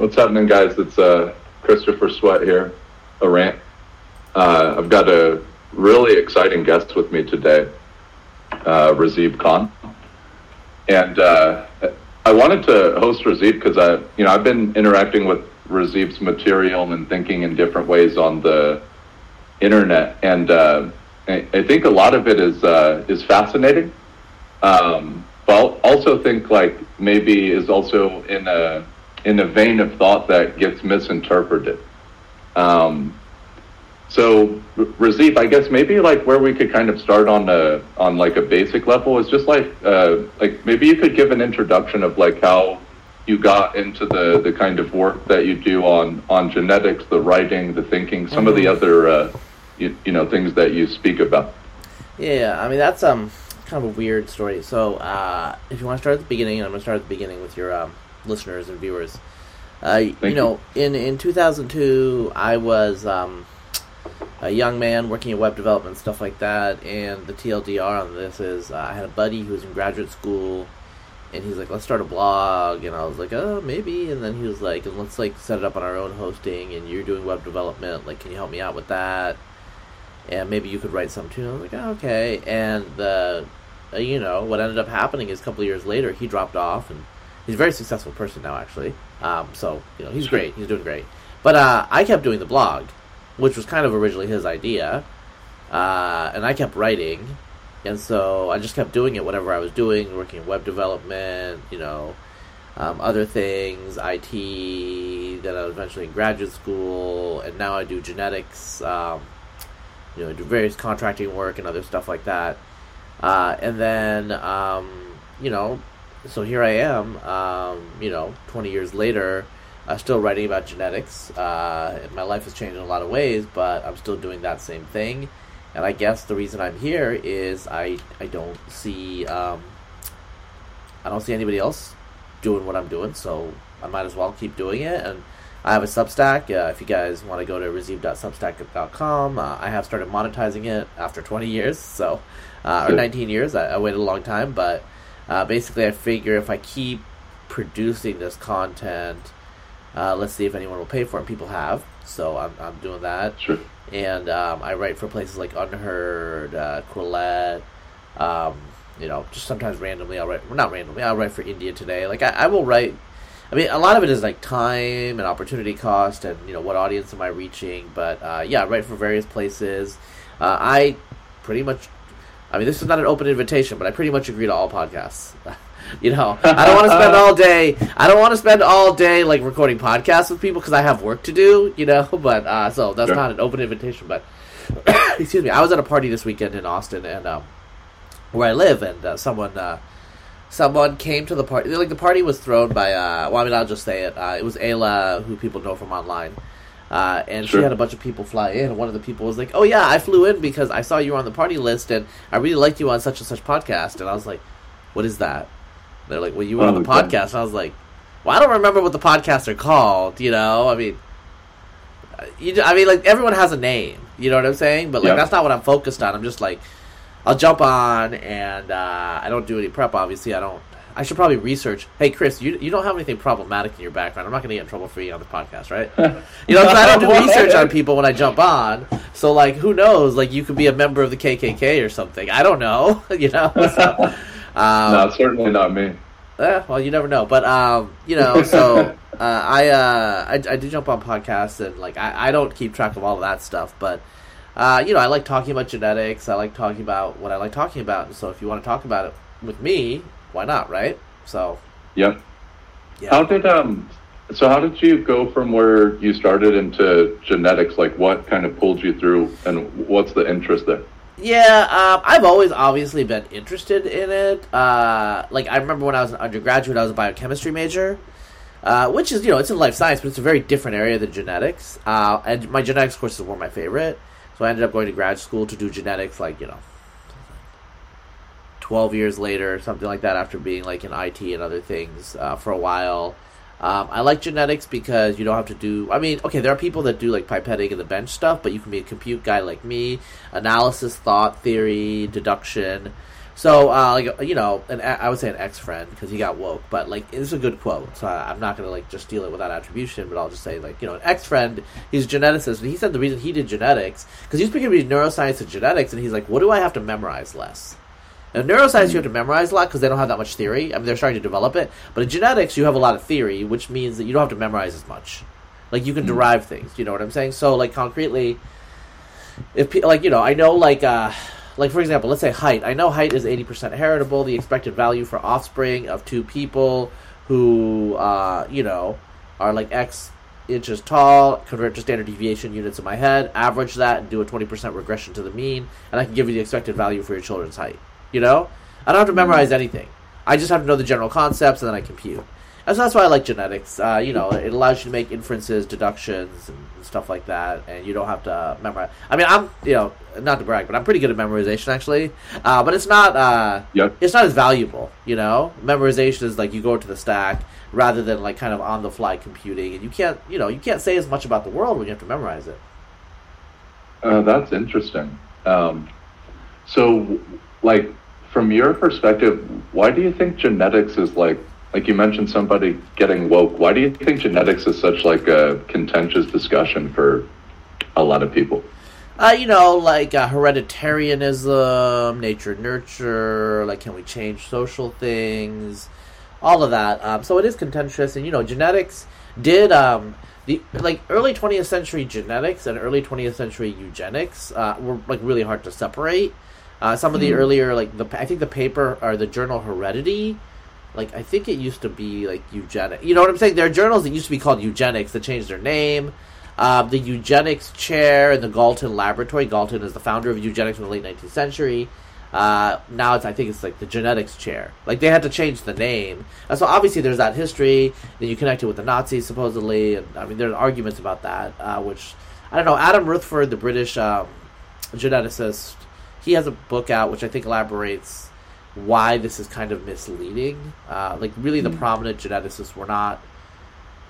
What's happening, guys? It's uh, Christopher Sweat here, a rant. Uh, I've got a really exciting guest with me today, uh, Razib Khan, and uh, I wanted to host Razib because I, you know, I've been interacting with Razib's material and thinking in different ways on the internet, and uh, I, I think a lot of it is uh, is fascinating. Um, but also think like maybe is also in a in a vein of thought that gets misinterpreted. Um, so Razib, I guess maybe like where we could kind of start on a on like a basic level is just like uh, like maybe you could give an introduction of like how you got into the the kind of work that you do on on genetics, the writing, the thinking, some mm-hmm. of the mm-hmm. other uh, you, you know things that you speak about. Yeah, I mean that's um kind of a weird story. So uh, if you want to start at the beginning, I'm going to start at the beginning with your um, listeners and viewers. Uh, you know, in in 2002, I was um, a young man working in web development stuff like that. And the TLDR on this is uh, I had a buddy who was in graduate school, and he's like, "Let's start a blog," and I was like, "Oh, maybe." And then he was like, "And "Let's like set it up on our own hosting." And you're doing web development, like, can you help me out with that? And maybe you could write some too. And I was like, oh, "Okay." And the uh, you know what ended up happening is a couple years later he dropped off, and he's a very successful person now, actually. Um, so you know he's great, he's doing great. But uh, I kept doing the blog which was kind of originally his idea. Uh, and I kept writing, and so I just kept doing it. Whatever I was doing, working in web development, you know, um, other things, IT. Then I was eventually in graduate school, and now I do genetics. Um, you know, I do various contracting work and other stuff like that. Uh, and then, um, you know, so here I am. Um, you know, twenty years later I'm still writing about genetics. Uh, my life has changed in a lot of ways, but I'm still doing that same thing. And I guess the reason I'm here is I I don't see um, I don't see anybody else doing what I'm doing, so I might as well keep doing it. And I have a Substack. Uh, if you guys want to go to razib.substack.com, uh, I have started monetizing it after 20 years, so uh, or 19 years. I, I, waited a long time, but uh, basically, I figure if I keep producing this content uh, let's see if anyone will pay for it. People have, so I'm, I'm doing that. Sure. And um, I write for places like UnHerd, uh, Quillette. Um, you know, just sometimes randomly I'll write. Well, not randomly. I'll write for India Today. Like I, I will write. I mean, a lot of it is like time and opportunity cost, and you know what audience am I reaching. But uh, yeah, I write for various places. Uh, I pretty much. I mean, this is not an open invitation, but I pretty much agree to all podcasts. You know, I don't want to spend all day. I don't want to spend all day like recording podcasts with people because I have work to do. You know, but uh, so that's sure. not an open invitation. But excuse me, I was at a party this weekend in Austin, and um, where I live, and uh, someone. Uh, someone came to the party. Like the party was thrown by. Uh, well, I mean, I'll just say it. Uh, it was Aella, who people know from online, uh, and sure. she had a bunch of people fly in. One of the people was like, "Oh yeah, I flew in because I saw you were on the party list, and I really liked you on such and such podcast." And I was like, "What is that?" They're like, "Well, you were on the oh, podcast." I was like, "Well, I don't remember what the podcasts are called." You know, I mean, you, I mean, like everyone has a name. You know what I'm saying? But like, that's not what I'm focused on. I'm just like, I'll jump on, and uh, I don't do any prep. Obviously, I don't. I should probably research. Hey, Chris, you you don't have anything problematic in your background. I'm not going to get in trouble for you on the podcast, right? you know, I don't do research on people when I jump on. So, like, who knows? Like, you could be a member of the KKK or something. I don't know. You know. So, um, no, certainly not me. Eh, well, you never know, but um, you know, so uh, I, uh, I I do jump on podcasts and like I, I don't keep track of all of that stuff, but uh, you know, I like talking about genetics. I like talking about what I like talking about, and so if you want to talk about it with me, why not, right? So, yep. Yeah. How did um? So how did you go from where you started into genetics? Like, what kind of pulled you through, and what's the interest there? Yeah, um, I've always obviously been interested in it. Uh, like I remember when I was an undergraduate, I was a biochemistry major, uh, which is you know it's in life science, but it's a very different area than genetics. Uh, and my genetics courses were my favorite, so I ended up going to grad school to do genetics. Like you know, twelve years later, something like that, after being like in IT and other things uh, for a while. Um, I like genetics because you don't have to do. I mean, okay, there are people that do like pipetting and the bench stuff, but you can be a compute guy like me, analysis, thought, theory, deduction. So, uh, like you know, an I would say an ex friend because he got woke, but like it's a good quote. So I, am not gonna like just steal it without attribution, but I'll just say like you know, an ex friend. He's a geneticist, and he said the reason he did genetics because he's speaking about neuroscience and genetics, and he's like, what do I have to memorize less? In neuroscience, you have to memorize a lot because they don't have that much theory. I mean, they're starting to develop it, but in genetics, you have a lot of theory, which means that you don't have to memorize as much. Like you can mm-hmm. derive things. You know what I'm saying? So, like concretely, if like you know, I know like. uh like for example, let's say height. I know height is eighty percent heritable. The expected value for offspring of two people who, uh, you know, are like X inches tall, convert to standard deviation units in my head, average that, and do a twenty percent regression to the mean, and I can give you the expected value for your children's height. You know, I don't have to memorize anything. I just have to know the general concepts, and then I compute. And so that's why I like genetics. Uh, you know, it allows you to make inferences, deductions, and stuff like that, and you don't have to memorize. I mean, I'm you know not to brag, but I'm pretty good at memorization actually. Uh, but it's not uh, yep. it's not as valuable. You know, memorization is like you go to the stack rather than like kind of on the fly computing, and you can't you know you can't say as much about the world when you have to memorize it. Uh, that's interesting. Um, so, like from your perspective, why do you think genetics is like like you mentioned somebody getting woke why do you think genetics is such like a contentious discussion for a lot of people? Uh, you know like uh, hereditarianism nature nurture like can we change social things all of that. Um, so it is contentious and you know genetics did um, the like early 20th century genetics and early 20th century eugenics uh, were like really hard to separate uh, some of the mm. earlier like the i think the paper or the journal heredity like I think it used to be like eugenic. You know what I'm saying? There are journals that used to be called eugenics that changed their name. Um, the eugenics chair in the Galton Laboratory. Galton is the founder of eugenics in the late 19th century. Uh, now it's I think it's like the genetics chair. Like they had to change the name. And so obviously there's that history. Then you connect it with the Nazis supposedly, and I mean there's arguments about that. Uh, which I don't know. Adam Rutherford, the British um, geneticist, he has a book out which I think elaborates why this is kind of misleading. Uh, like, really, the mm. prominent geneticists were not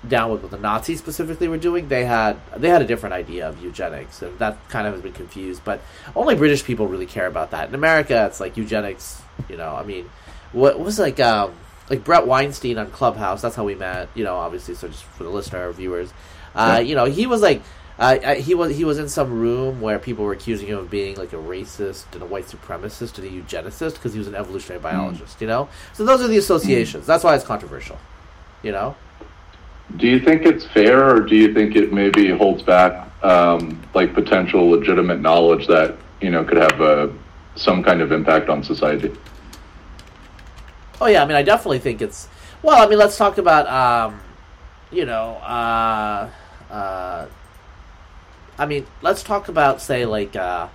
down with what the Nazis specifically were doing. They had they had a different idea of eugenics, and that kind of has been confused. But only British people really care about that. In America, it's like eugenics. You know, I mean, what was like um, like Bret Weinstein on Clubhouse. That's how we met. You know, obviously, so just for the listener or viewers, uh, yeah. you know, he was like uh, he was he was in some room where people were accusing him of being like a racist and a white supremacist and a eugenicist because he was an evolutionary hmm. biologist. Mm. You know, so those are the associations. Mm. That's why it's controversial. You know. Do you think it's fair, or do you think it maybe holds back um, like potential legitimate knowledge that you know could have a some kind of impact on society? Oh yeah, I mean, I definitely think it's. Well, I mean, let's talk about um, you know. Uh, uh, I mean, let's talk about say like uh,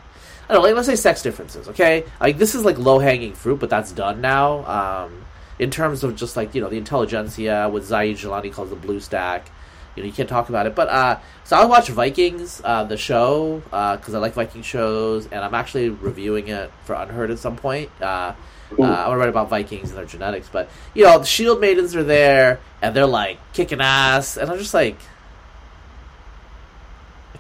I don't know, like, let's say sex differences. Okay, like this is like low hanging fruit, but that's done now. Um, in terms of just like you know the intelligentsia, what Zaid Jilani calls the blue stack. You know, you can't talk about it. But uh, so I watch Vikings, uh, the show, because uh, I like Viking shows, and I'm actually reviewing it for UnHerd at some point. Uh, uh, I want to write about Vikings and their genetics, but you know, the Shield Maidens are there, and they're like kicking ass, and I'm just like,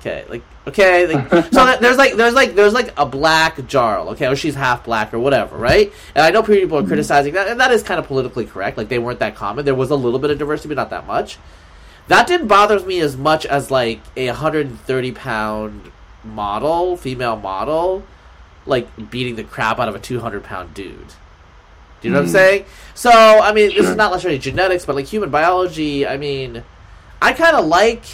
okay, like okay, like, so there's like there's like there's like a black Jarl, okay, or she's half black or whatever, right? And I know people are mm-hmm. criticizing that, and that is kind of politically correct. Like they weren't that common. There was a little bit of diversity, but not that much. That didn't bother me as much as like a 130 pound model, female model, like beating the crap out of a 200 pound dude. Do you know mm. what I'm mm. saying? So I mean, this is not necessarily genetics, but like human biology. I mean, I kind of like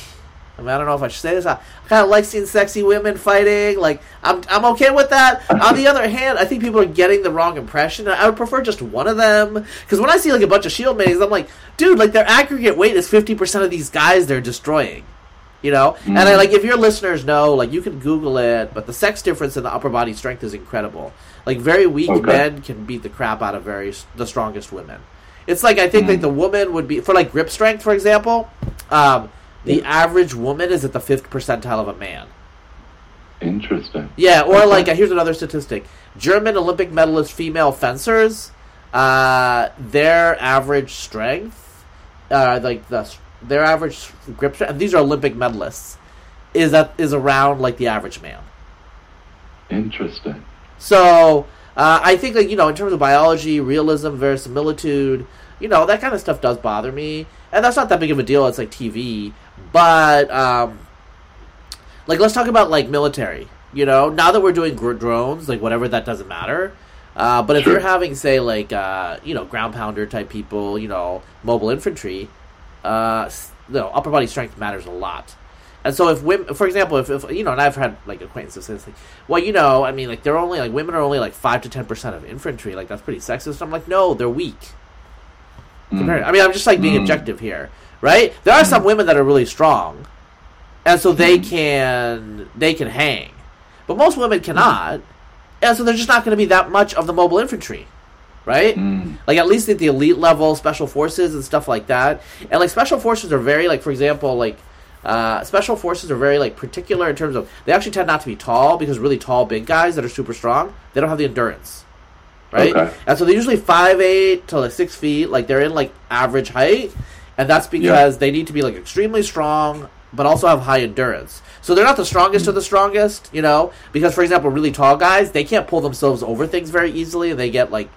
I mean, I don't know if I should say this. I kind of like seeing sexy women fighting. Like, I'm, I'm okay with that. On the other hand, I think people are getting the wrong impression. I would prefer just one of them. Because when I see, like, a bunch of shield maidens, I'm like, dude, like, their aggregate weight is 50% of these guys they're destroying. You know? Mm. And I, like, if your listeners know, like, you can Google it, but the sex difference in the upper body strength is incredible. Like, very weak okay. men can beat the crap out of very the strongest women. It's like, I think, mm. like, the woman would be, for, like, grip strength, for example, um, the average woman is at the fifth percentile of a man. Interesting. Yeah, or okay. like here's another statistic: German Olympic medalist female fencers, uh, their average strength, uh, like the their average grip strength, and these are Olympic medalists, is that is around like the average man. Interesting. So Uh, I think like you know in terms of biology, realism, verisimilitude, you know that kind of stuff does bother me, and that's not that big of a deal. It's like TV, but um, like let's talk about like military. You know, now that we're doing gr- drones, like whatever, that doesn't matter. Uh, but if you're having, say, like uh, you know, ground pounder type people, you know, mobile infantry, uh, you know, upper body strength matters a lot. And so, if women, for example, if, if you know, and I've had like acquaintances say, like, well, you know, I mean, like they're only like women are only like five to ten percent of infantry, like that's pretty sexist. I'm like, no, they're weak. Compared- I mean, I'm just like being Mm. objective here, right? There are some women that are really strong, and so they can they can hang, but most women cannot, and so there's just not going to be that much of the mobile infantry, right? Mm. Like at least at the elite level, special forces and stuff like that, and like special forces are very like, for example, like. Uh, special forces are very like particular in terms of they actually tend not to be tall because really tall big guys that are super strong they don't have the endurance right? Okay. And so they're usually five eight to like six feet, like they're in like average height, and that's because they need to be like extremely strong, but also have high endurance. So they're not the strongest of the strongest, you know, because for example, really tall guys they can't pull themselves over things very easily, and they get like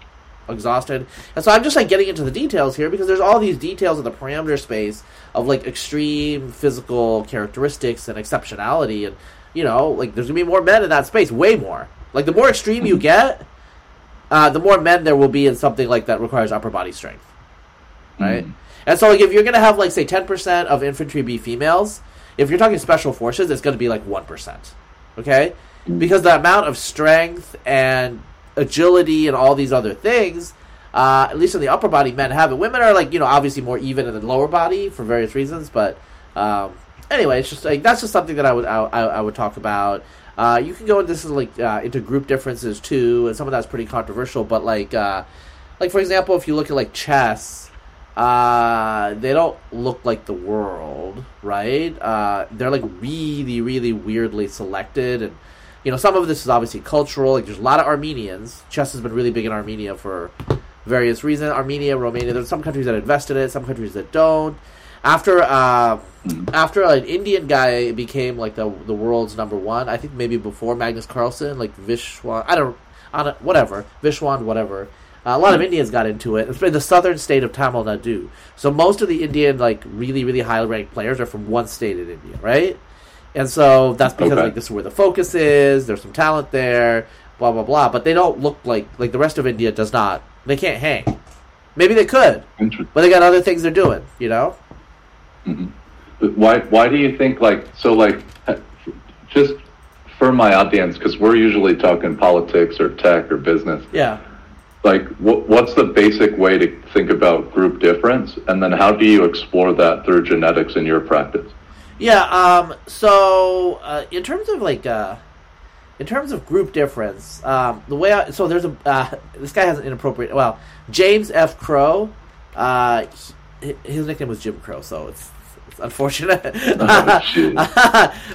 exhausted. And so I'm just like getting into the details here because there's all these details in the parameter space of like extreme physical characteristics and exceptionality and you know, like there's gonna be more men in that space, way more. Like the more extreme you get, uh, the more men there will be in something like that requires upper body strength, right? Mm. And so, like, if you're going to have like say ten percent of infantry be females, if you're talking special forces, it's going to be like one percent, okay? Because the amount of strength and agility and all these other things, uh, at least in the upper body, men have it. Women are like you know obviously more even in the lower body for various reasons, but um, anyway, it's just like that's just something that I would I, I would talk about. Uh, you can go into this is like uh, into group differences too, and some of that's pretty controversial. But like, uh, like for example, if you look at like chess, uh, they don't look like the world, right? Uh, they're like really, really weirdly selected, and you know some of this is obviously cultural. Like there's a lot of Armenians. Chess has been really big in Armenia for various reasons. Armenia, Romania. There's some countries that invest in it, some countries that don't. After uh, after an Indian guy became like the the world's number one, I think maybe before Magnus Carlsen, like Vishwan, I don't, I don't whatever Vishwan, whatever. Uh, a lot of Indians got into it. It's in the southern state of Tamil Nadu. So most of the Indian, like really, really high ranked players are from one state in India, right? And so that's because Okay. like this is where the focus is. There's some talent there, blah blah blah. But they don't look like like the rest of India does not. They can't hang. Maybe they could, but they got other things they're doing. You know? But why why do you think like so like uh, just for my audience because we're usually talking politics or tech or business Yeah. Like what, what's the basic way to think about group difference and then how do you explore that through genetics in your practice Yeah. Um. So, uh, in terms of like, uh, in terms of group difference, um, the way I so there's a uh, this guy has an inappropriate. Well, James F. Crow. Uh, he- his nickname was Jim Crow, so it's, it's unfortunate. Oh,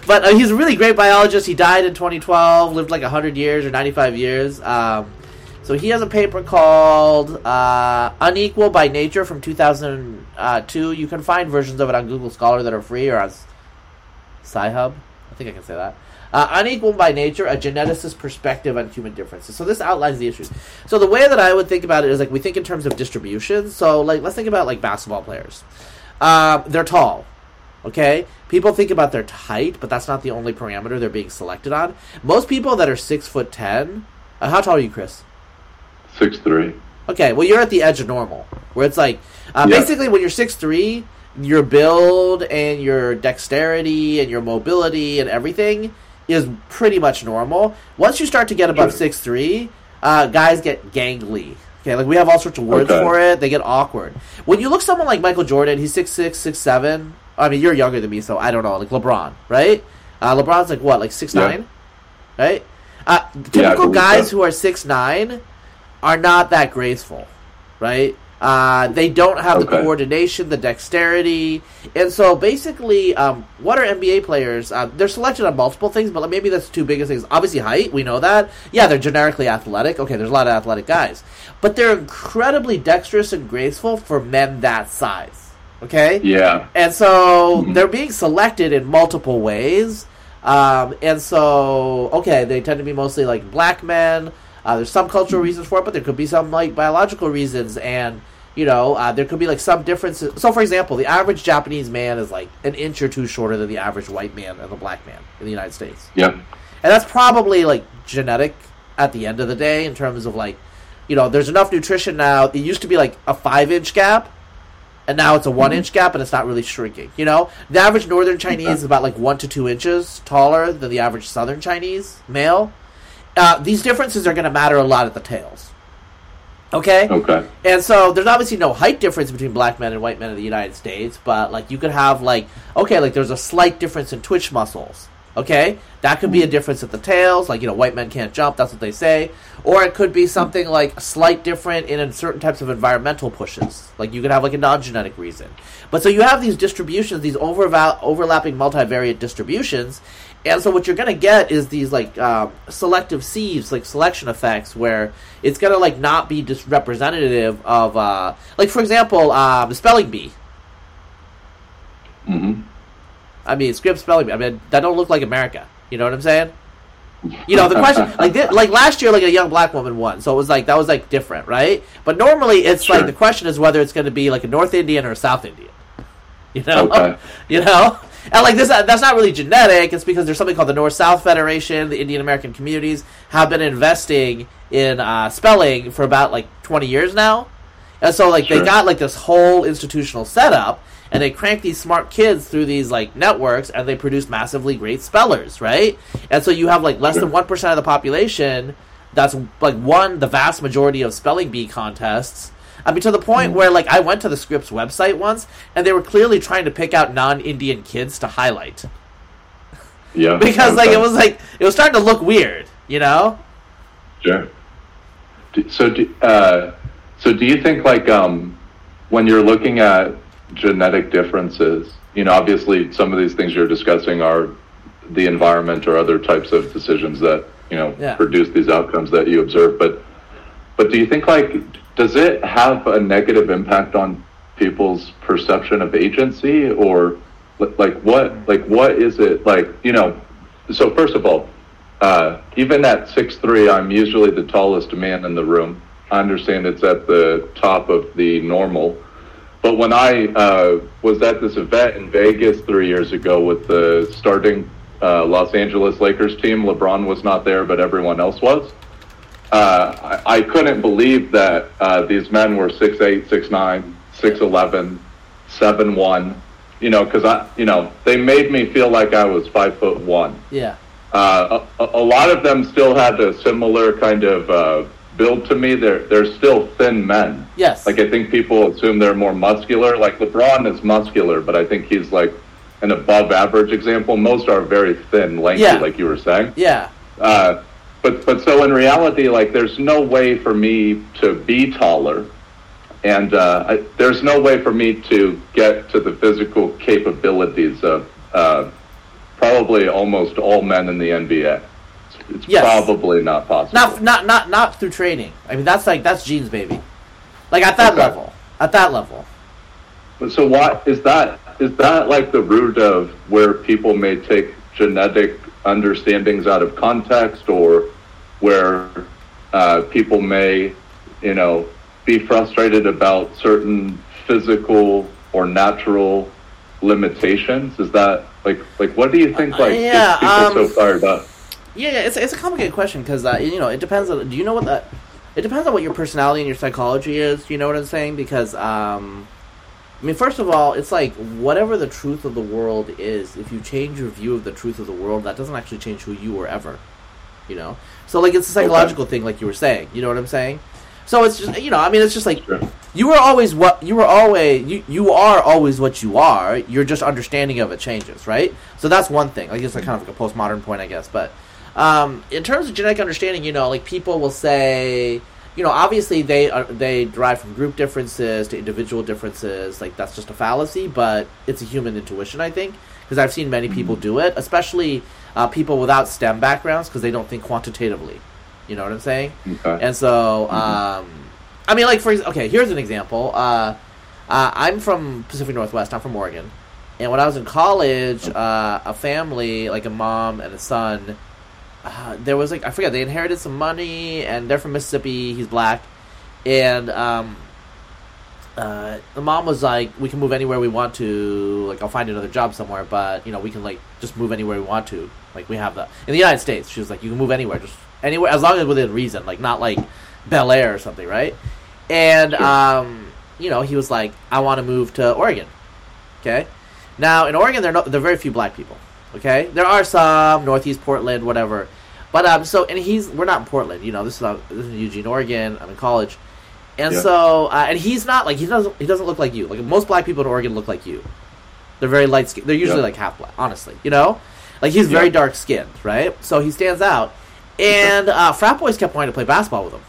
but uh, he's a really great biologist. He died in 2012. Lived like 100 years or 95 years. Um, so he has a paper called uh, "Unequal by Nature" from 2002. You can find versions of it on Google Scholar that are free or on Sci-Hub. I think I can say that. Uh, unequal by nature, a geneticist's perspective on human differences. So this outlines the issues. So the way that I would think about it is like we think in terms of distribution. So like let's think about like basketball players. Um, they're tall. Okay, people think about their height, but that's not the only parameter they're being selected on. Most people that are six foot ten. Uh, how tall are you, Chris? Six three Okay, well you're at the edge of normal, where it's like uh, Yeah. basically when you're six three, your build and your dexterity and your mobility and everything is pretty much normal. Once you start to get above Sure. six three, uh, guys get gangly. Okay, like we have all sorts of words Okay. for it. They get awkward. When you look someone like Michael Jordan, he's six six six seven. I mean, you're younger than me, so I don't know. Like LeBron, right? Uh, LeBron's like what, like six Yeah. nine, right? Uh, typical believe guys so. who are six nine are not that graceful, right? Uh, they don't have the coordination, the dexterity, and so basically, um, what are NBA players? Uh, they're selected on multiple things, but maybe that's two biggest things. Obviously, height, we know that. Yeah, they're generically athletic. Okay, there's a lot of athletic guys, but they're incredibly dexterous and graceful for men that size. Okay, yeah and so Mhm. they're being selected in multiple ways. Um, and so, okay, they tend to be mostly like black men. Uh, there's some cultural reasons for it, but there could be some like biological reasons, and you know, uh, there could be like some differences. So, for example, the average Japanese man is like an inch or two shorter than the average white man and the black man in the United States. Yeah. And that's probably like genetic at the end of the day in terms of like, you know, there's enough nutrition now. It used to be like a five inch gap, and now it's a one inch gap, and it's not really shrinking. You know, the average Northern Chinese is about like one to two inches taller than the average Southern Chinese male. Uh, these differences are going to matter a lot at the tails. Okay. Okay. And so there's obviously no height difference between black men and white men in the United States, but like you could have like okay, like there's a slight difference in twitch muscles. Okay, that could be a difference at the tails, like you know, white men can't jump. That's what they say, or it could be something like a slight different in certain types of environmental pushes. Like you could have like a non-genetic reason. But so you have these distributions, these overva- overlapping multivariate distributions, and so what you're gonna get is these like um, selective sieves, like selection effects, where it's gonna like not be just representative of, uh, like for example, um, the spelling bee. Mm-hmm. I mean, Scripps spelling bee. I mean, that don't look like America. You know what I'm saying? You know the question, like thi- like last year, like a young black woman won, so it was like that was like different, right? But normally, it's Sure. like the question is whether it's going to be like a North Indian or a South Indian. You know, Okay. you know, and like this, that's not really genetic. It's because there's something called the North South Federation. The Indian American communities have been investing in uh, spelling for about like 20 years now, and so like they got like this whole institutional setup, and they crank these smart kids through these like networks, and they produce massively great spellers, right? And so you have like less than one percent of the population that's like won the vast majority of spelling bee contests. I mean, to the point where like I went to the Scripps website once, and they were clearly trying to pick out non-Indian kids to highlight Yeah. because like it was like it was starting to look weird, you know? Sure. So, do, uh, so do you think like um, when you're looking at genetic differences, you know, obviously some of these things you're discussing are the environment or other types of decisions that you know Yeah. produce these outcomes that you observe, but but do you think like does it have a negative impact on people's perception of agency or like what like what is it like you know so first of all uh, even at six three i'm usually the tallest man in the room. I understand it's at the top of the normal. But when i uh, was at this event in vegas three years ago with the starting uh, los angeles lakers team lebron was not there but everyone else was uh, I, I couldn't believe that uh, these men were 6'8", 6'9", 6'11", 7'1", you know, because I, you know, they made me feel like I was five foot one. Yeah. Uh, a, a lot of them still had a similar kind of uh, build to me. They're they're still thin men. Yes. Like I think people assume they're more muscular. Like LeBron is muscular, but I think he's like an above average example. Most are very thin, lanky, Yeah. like you were saying. yeah. Uh, but but so in reality, like there's no way for me to be taller, and uh, I, there's no way for me to get to the physical capabilities of uh, probably almost all men in the NBA. It's, it's Yes. probably not possible. Not not not not through training. I mean, that's like that's genes, baby. Like at that Okay. level. At that level. But So why is that? Is that like the root of where people may take genetic understandings out of context, or where uh, people may, you know, be frustrated about certain physical or natural limitations? Is that like like what do you think like yeah, gets people um, so fired up? Yeah, yeah, it's it's a complicated question because uh, you know it depends on. Do you know what that? It depends on what your personality and your psychology is. You know what I'm saying? Because um, I mean, first of all, it's like whatever the truth of the world is. If you change your view of the truth of the world, that doesn't actually change who you were ever. You know, so like it's a psychological thing, like you were saying. You know what I'm saying? So it's just you know, I mean, it's just like Sure. you were always what you were always you you are always what you are. Your just understanding of it changes, right? So that's one thing. Like it's like kind of like a postmodern point, I guess. But um, in terms of genetic understanding, you know, like people will say, you know, obviously they are, they derive from group differences to individual differences. Like that's just a fallacy, but it's a human intuition, I think, because I've seen many people do it, especially uh, people without STEM backgrounds, because they don't think quantitatively. You know what I'm saying? Okay. And so, um, I mean, like for okay, here's an example. Uh, uh, I'm from Pacific Northwest. I'm from Oregon, and when I was in college, uh, a family, like a mom and a son, uh, there was like I forget they inherited some money and they're from Mississippi. He's black, and um, uh, the mom was like, "We can move anywhere we want to. Like, I'll find another job somewhere, but you know, we can like just move anywhere we want to. Like, we have the in the United States. She was like, you can move anywhere, just anywhere as long as within reason. Like, not like Bel Air or something, right? And um, you know, he was like, I want to move to Oregon. Okay, now in Oregon, there are no, there are very few black people. Okay, there are some Northeast Portland, whatever. But um, so and he's we're not in Portland. You know, this is not, this is in Eugene, Oregon. I'm in college. And Yeah. so, uh, and he's not like he doesn't he doesn't look like you. Like most black people in Oregon look like you. They're very light skinned. They're usually Yeah. like half black, honestly. You know, like he's very dark skinned, right? So he stands out. And uh, frat boys kept wanting to play basketball with him.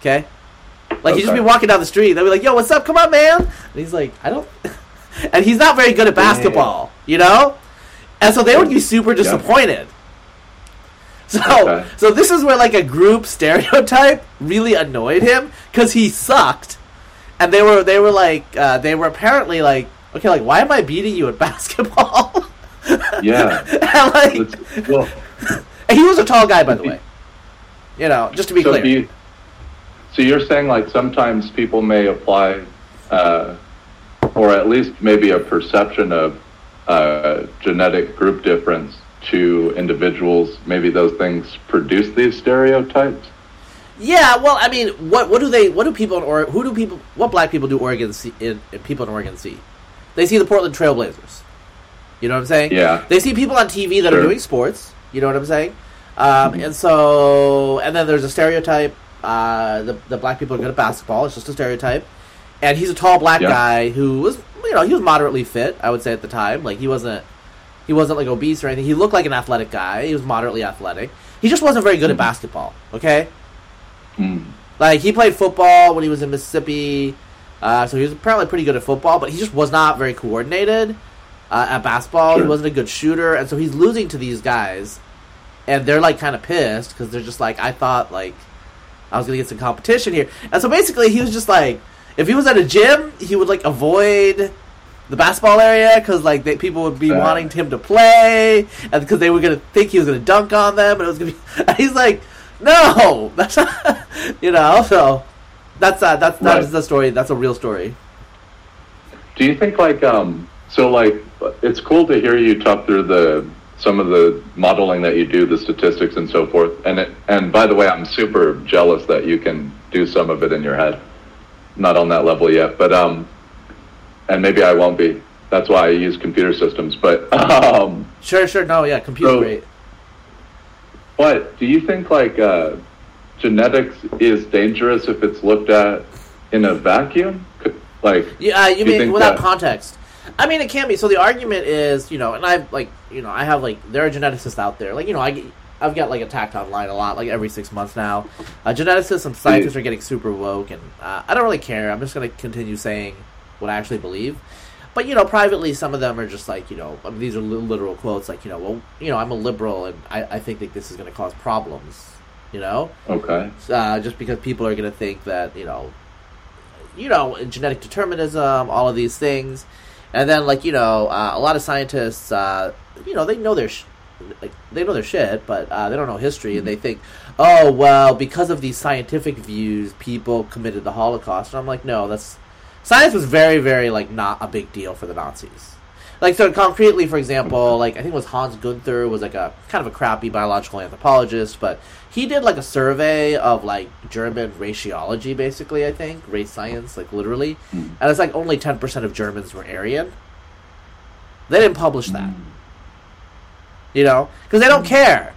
Okay, like he'd just be walking down the street. They'd be like, "Yo, what's up? Come on, man!" And he's like, "I don't." and he's not very good at basketball, you know. And so they would be super disappointed. So, Okay. so this is where like a group stereotype really annoyed him because he sucked, and they were they were like uh, they were apparently like okay like why am I beating you at basketball? Yeah. and, like well, and he was a tall guy by the way, you know just to be so clear. you, so you're saying like sometimes people may apply, uh, or at least maybe a perception of uh, genetic group difference to individuals. Maybe those things produce these stereotypes. Yeah, well, I mean, what what do they? What do people in Oregon? who do people? What black people do Oregon see? In, people in Oregon see? They see the Portland Trailblazers. You know what I'm saying? Yeah. They see people on TV that are doing sports. You know what I'm saying? Um, And so, and then there's a stereotype. Uh, the the black people are good at basketball. It's just a stereotype. And he's a tall black Yeah. guy who was, you know, he was moderately fit. I would say at the time, like he wasn't, he wasn't like obese or anything. He looked like an athletic guy. He was moderately athletic. He just wasn't very good at basketball. Okay. Mm. Like he played football when he was in Mississippi, uh, so he was apparently pretty good at football, but he just was not very coordinated uh, at basketball. He wasn't a good shooter, and so he's losing to these guys, and they're like kind of pissed because they're just like, I thought like I was gonna get some competition here, and so basically he was just like, if he was at a gym, he would like avoid the basketball area because like they, people would be Uh. wanting him to play, and because they were gonna think he was gonna dunk on them, and it was gonna be. He's like, no, that's not, you know. So that's uh, that's that Right. the story. That's a real story. Do you think like um so like it's cool to hear you talk through the some of the modeling that you do, the statistics and so forth. And it, and by the way, I'm super jealous that you can do some of it in your head. Not on that level yet, but um and maybe I won't be. That's why I use computer systems. But um Sure, sure. No, yeah, computer So- great. but do you think like uh genetics is dangerous if it's looked at in a vacuum? Like Yeah, uh, you mean without that- context? I mean, it can be. So the argument is, you know, and I've like, you know, I have like there are geneticists out there, like, you know, I I've got like attacked online a lot, like every six months now. Uh, geneticists and scientists are getting super woke, and uh, I don't really care. I'm just going to continue saying what I actually believe. But you know, privately, some of them are just like, you know, I mean, these are literal quotes, like, you know, well, you know, I'm a liberal, and I, I think that this is going to cause problems. You know, okay. uh, just because people are going to think that you know, you know, genetic determinism, all of these things, and then like you know, uh, a lot of scientists, uh, you know, they know their sh- like they know their shit, but uh, they don't know history, and they think, oh well, because of these scientific views, people committed the Holocaust, and I'm like, no, that's science was very, very like not a big deal for the Nazis. Like so concretely, for example, like I think it was Hans Gunther was like a kind of a crappy biological anthropologist, but he did like a survey of like German raciology, basically. I think race science, like literally, and it's like only ten percent of Germans were Aryan. They didn't publish that, you know, because they don't care.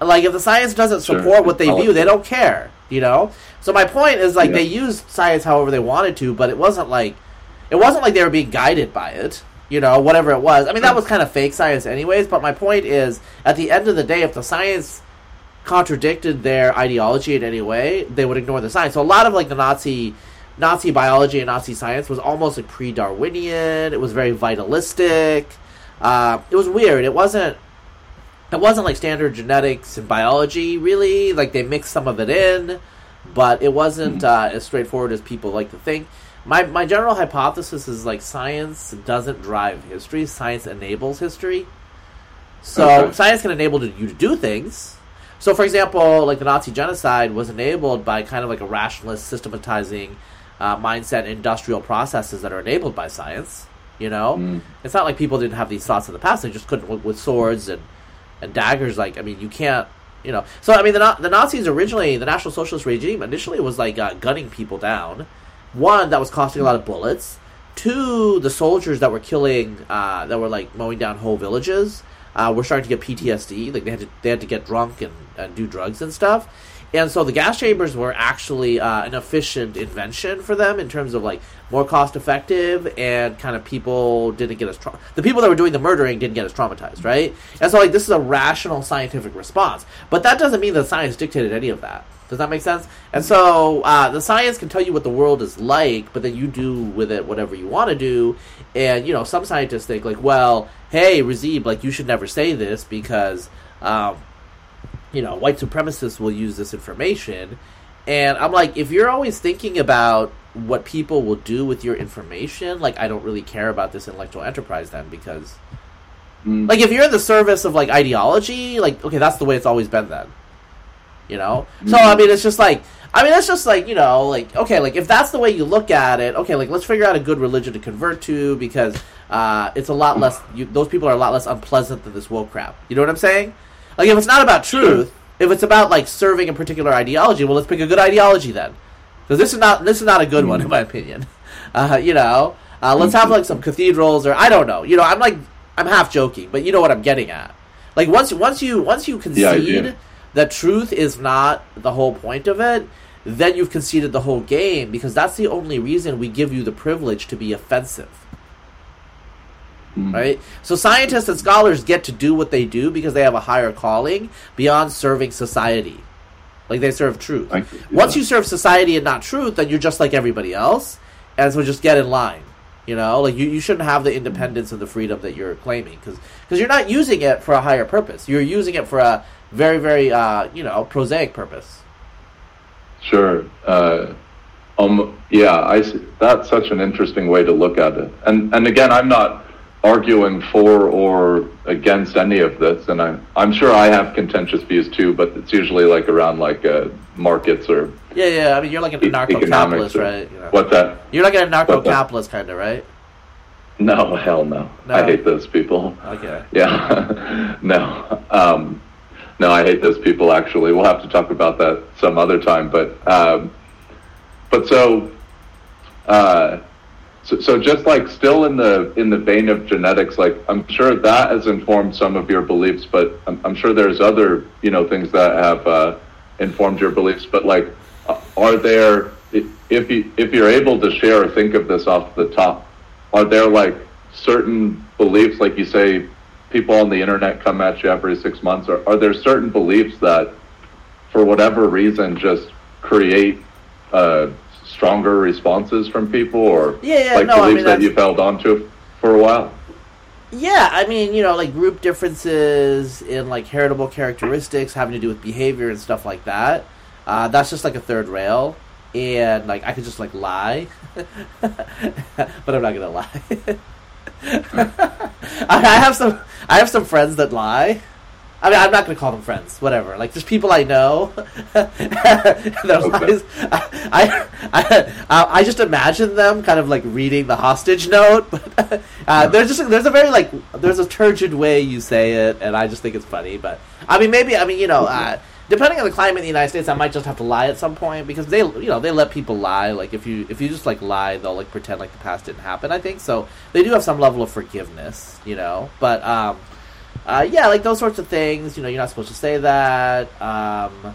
Like if the science doesn't Sure. support what they view, they don't care. You know. So my point is like Yeah. they used science however they wanted to, but it wasn't like it wasn't like they were being guided by it. You know, whatever it was. I mean, that was kind of fake science, anyways. But my point is, at the end of the day, if the science contradicted their ideology in any way, they would ignore the science. So a lot of like the Nazi Nazi biology and Nazi science was almost like pre-Darwinian. It was very vitalistic. Uh, it was weird. It wasn't. It wasn't like standard genetics and biology, really. Like they mixed some of it in, but it wasn't uh, as straightforward as people like to think. My my general hypothesis is like science doesn't drive history. Science enables history. So okay. science can enable you to do things. So, for example, like the Nazi genocide was enabled by kind of like a rationalist systematizing uh, mindset, industrial processes that are enabled by science. You know, mm. it's not like people didn't have these thoughts in the past; they just couldn't with, with swords and and daggers. Like, I mean, you can't you know. So I mean, the the Nazis originally, the National Socialist regime initially was like uh, gunning people down. One that was costing a lot of bullets. Two, the soldiers that were killing, uh, that were like mowing down whole villages, uh, were starting to get PTSD. Like they had to they had to get drunk and, and do drugs and stuff. And so the gas chambers were actually uh, an efficient invention for them in terms of like more cost effective and kind of people didn't get as tra- the people that were doing the murdering didn't get as traumatized, right? And so like this is a rational scientific response, but that doesn't mean that science dictated any of that. Does that make sense? And so uh, the science can tell you what the world is like, but then you do with it whatever you want to do. And you know, some scientists think like, well, hey, Razib, like you should never say this because um, you know, white supremacists will use this information. And I'm like, if you're always thinking about what people will do with your information, like, I don't really care about this intellectual enterprise then because, mm. like, if you're in the service of, like, ideology, like, okay, that's the way it's always been then. You know? Mm. So, I mean, it's just like, I mean, it's just like, you know, like, okay, like, if that's the way you look at it, okay, like, let's figure out a good religion to convert to because uh, it's a lot less, you, those people are a lot less unpleasant than this woke crap. You know what I'm saying? Like if it's not about truth, if it's about like serving a particular ideology, well, let's pick a good ideology then, because this is not this is not a good one in my opinion. Uh, you know, uh, let's have like some cathedrals or I don't know. You know, I'm like I'm half joking, but you know what I'm getting at. Like once once you once you concede that truth is not the whole point of it, then you've conceded the whole game because that's the only reason we give you the privilege to be offensive. Mm. Right? So scientists and scholars get to do what they do because they have a higher calling beyond serving society. Like they serve truth. You, Once you serve society and not truth, then you're just like everybody else. And so just get in line. You know, like you, you shouldn't have the independence and the freedom that you're claiming because because you're not using it for a higher purpose. You're using it for a very very uh, you know prosaic purpose. Sure. Uh, um. Yeah. I. see. That's such an interesting way to look at it. And and again, I'm not arguing for or against any of this, and I'm I'm sure I have contentious views too, but it's usually like around like uh, markets or yeah, yeah. I mean, you're like an anarcho-capitalist, right? You know. What's that? You're like an anarcho-capitalist kind of, right? No, hell no. no. I hate those people. Okay. Yeah, no, um, no, I hate those people. Actually, we'll have to talk about that some other time. But um, but so. Uh, so, so just like still in the in the vein of genetics, like I'm sure that has informed some of your beliefs, but I'm, I'm sure there's other you know things that have uh, informed your beliefs. But like, uh, are there if you if you're able to share or think of this off the top, are there like certain beliefs, like you say, people on the internet come at you every six months, or are there certain beliefs that, for whatever reason, just create uh, stronger responses from people, or yeah, yeah, like no, beliefs I mean, that you've held on to for a while? Yeah, I mean, you know, like group differences in like heritable characteristics having to do with behavior and stuff like that. Uh, that's just like a third rail, and like I could just like lie, but I'm not gonna lie. I have some I have some friends that lie, I mean, I'm not going to call them friends. Whatever. Like, there's people I know. okay. I, I, I, I, just imagine them kind of like reading the hostage note. But uh, there's just there's a very like there's a turgid way you say it, and I just think it's funny. But I mean, maybe I mean you know. Uh, depending on the climate in the United States, I might just have to lie at some point because they, you know, they let people lie. Like if you if you just like lie, they'll like pretend like the past didn't happen. I think so. They do have some level of forgiveness, you know. But um, uh, yeah, like those sorts of things. You know, you're not supposed to say that. Um,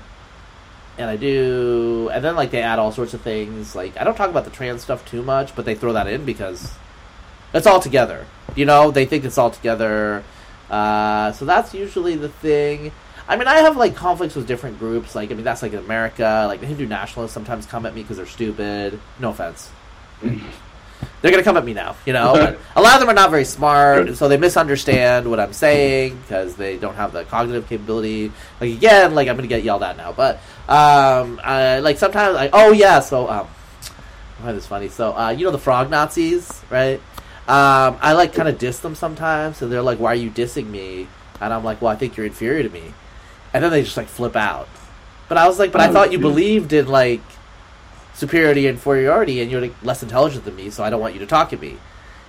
and I do. And then like they add all sorts of things. Like I don't talk about the trans stuff too much, but they throw that in because it's all together. You know, they think it's all together. Uh, so that's usually the thing. I mean, I have like conflicts with different groups. Like, I mean, that's like in America. Like the Hindu nationalists sometimes come at me because they're stupid. No offense. they're gonna come at me now. You know, a lot of them are not very smart, so they misunderstand what I'm saying because they don't have the cognitive capability. Like again, like I'm gonna get yelled at now, but um, I, like sometimes like oh yeah, so um, I find this funny. So uh, you know the frog Nazis, right? Um, I like kind of diss them sometimes, so they're like, "Why are you dissing me?" and I'm like, well, I think you're inferior to me, and then they just like flip out. But I was like, but I Oh, thought you believed in like superiority and inferiority, and you're like less intelligent than me, so I don't want you to talk to me.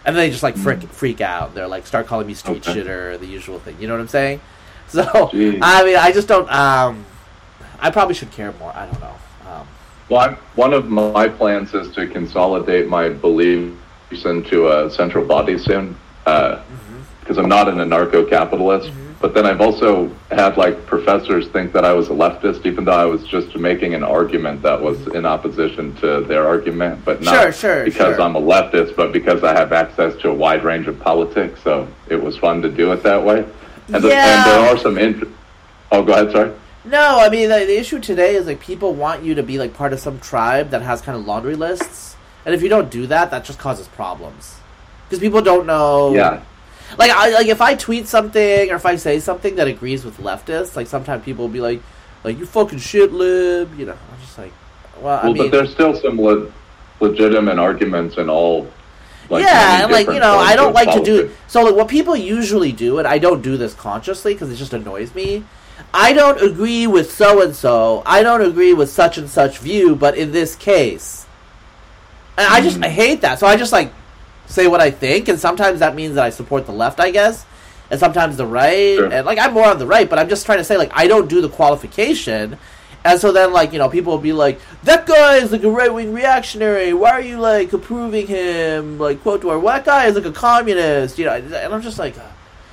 And then they just like freak freak out. They're like start calling me street. Okay. shitter, the usual thing. You know what I'm saying? So Jeez. I mean, I just don't. Um, I probably should care more. I don't know. Um, Well, I'm, one of my plans is to consolidate my beliefs into a central body soon, because I'm not an anarcho-capitalist. But then I've also had like professors think that I was a leftist, even though I was just making an argument that was in opposition to their argument, but not Sure, sure, because sure. I'm a leftist, but because I have access to a wide range of politics. So it was fun to do it that way. And, the, Yeah. and there are some. Int- oh, go ahead. Sorry. No, I mean the, the issue today is like people want you to be like part of some tribe that has kind of laundry lists, and if you don't do that, that just causes problems because people don't know. Yeah. Like I like if I tweet something or if I say something that agrees with leftists, like sometimes people will be like, like you fucking shit lib, you know. I'm just like, well, I Well, mean, but there's still some le- legitimate arguments in all. Like, yeah, and like you know, I don't like to do so. Like what people usually do, and I don't do this consciously because it just annoys me. I don't agree with so and so. I don't agree with such and such view, but in this case, and I just I hmm. hate that. So I just like say what I think, and sometimes that means that I support the left, I guess, and sometimes the right, Sure. and like I'm more on the right, but I'm just trying to say like I don't do the qualification. And so then, like, you know, people will be like, that guy is like a right wing reactionary. Why are you, like, approving him? Like, quote, or that guy is like a communist. You know, and I'm just like, uh,